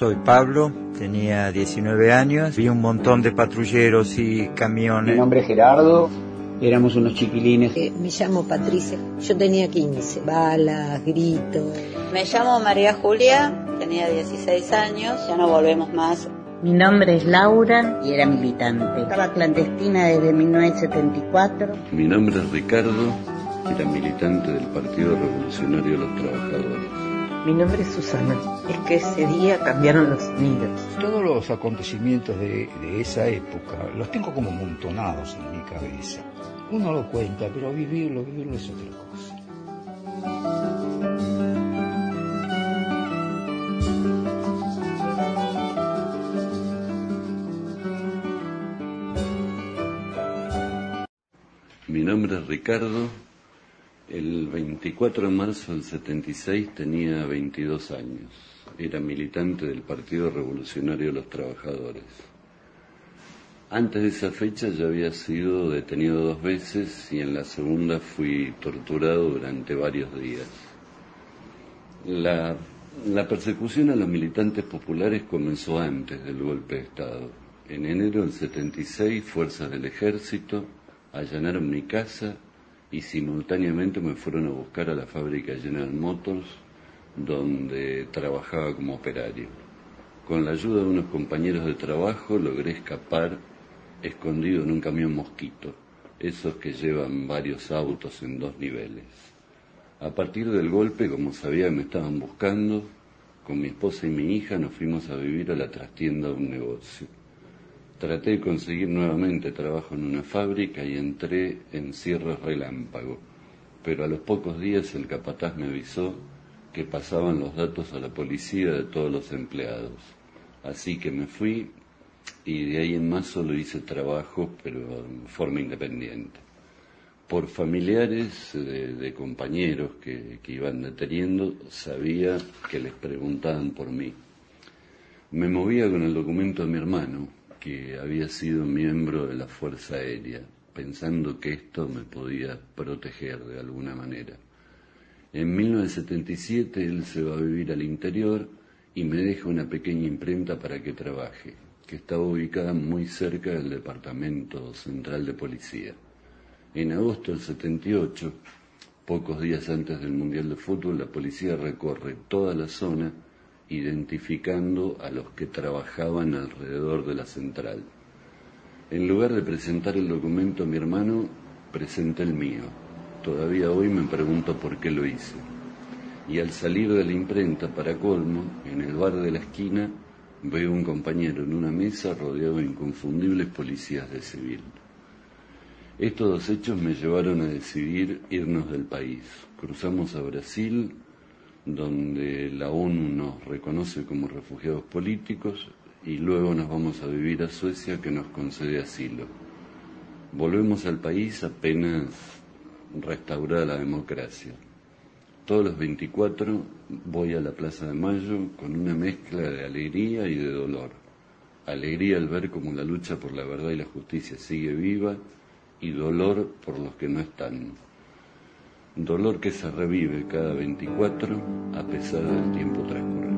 Soy Pablo, tenía 19 años, vi un montón de patrulleros y camiones. Mi nombre es Gerardo, éramos unos chiquilines. Eh, me llamo Patricia, yo tenía 15, balas, gritos. Me llamo María Julia, tenía 16 años, ya no volvemos más. Mi nombre es Laura y era militante. Estaba clandestina desde 1974. Mi nombre es Ricardo, era militante del Partido Revolucionario de los Trabajadores. Mi nombre es Susana. Es que ese día cambiaron los nidos. Todos los acontecimientos de, de, esa época los tengo como montonados en mi cabeza. Uno lo cuenta, pero vivirlo, vivirlo es otra cosa. Mi nombre es Ricardo. El 24 de marzo del 76 tenía 22 años. Era militante del Partido Revolucionario de los Trabajadores. Antes de esa fecha ya había sido detenido dos veces y en la segunda fui torturado durante varios días. La, persecución a los militantes populares comenzó antes del golpe de Estado. En enero del 76, fuerzas del ejército allanaron mi casa y simultáneamente me fueron a buscar a la fábrica General Motors, donde trabajaba como operario. Con la ayuda de unos compañeros de trabajo logré escapar escondido en un camión mosquito, esos que llevan varios autos en dos niveles. A partir del golpe, como sabía que me estaban buscando, con mi esposa y mi hija nos fuimos a vivir a la trastienda de un negocio. Traté de conseguir nuevamente trabajo en una fábrica y entré en cierre relámpago, pero a los pocos días el capataz me avisó que pasaban los datos a la policía de todos los empleados. Así que me fui y de ahí en más solo hice trabajo, pero en forma independiente. Por familiares de, de compañeros que, que iban deteniendo, sabía que les preguntaban por mí. Me movía con el documento de mi hermano, que había sido miembro de la Fuerza Aérea, pensando que esto me podía proteger de alguna manera. En 1977 él se va a vivir al interior y me deja una pequeña imprenta para que trabaje, que estaba ubicada muy cerca del Departamento Central de Policía. En agosto del 78, pocos días antes del Mundial de Fútbol, la policía recorre toda la zona identificando a los que trabajaban alrededor de la central. En lugar de presentar el documento a mi hermano, presenté el mío. Todavía hoy me pregunto por qué lo hice. Y al salir de la imprenta para colmo, en el bar de la esquina, veo un compañero en una mesa rodeado de inconfundibles policías de civil. Estos dos hechos me llevaron a decidir irnos del país. Cruzamos a Brasil, donde la ONU nos reconoce como refugiados políticos y luego nos vamos a vivir a Suecia que nos concede asilo. Volvemos al país apenas restaurada la democracia. Todos los 24 voy a la Plaza de Mayo con una mezcla de alegría y de dolor. Alegría al ver cómo la lucha por la verdad y la justicia sigue viva y dolor por los que no están dolor que se revive cada 24 a pesar del tiempo transcurrido.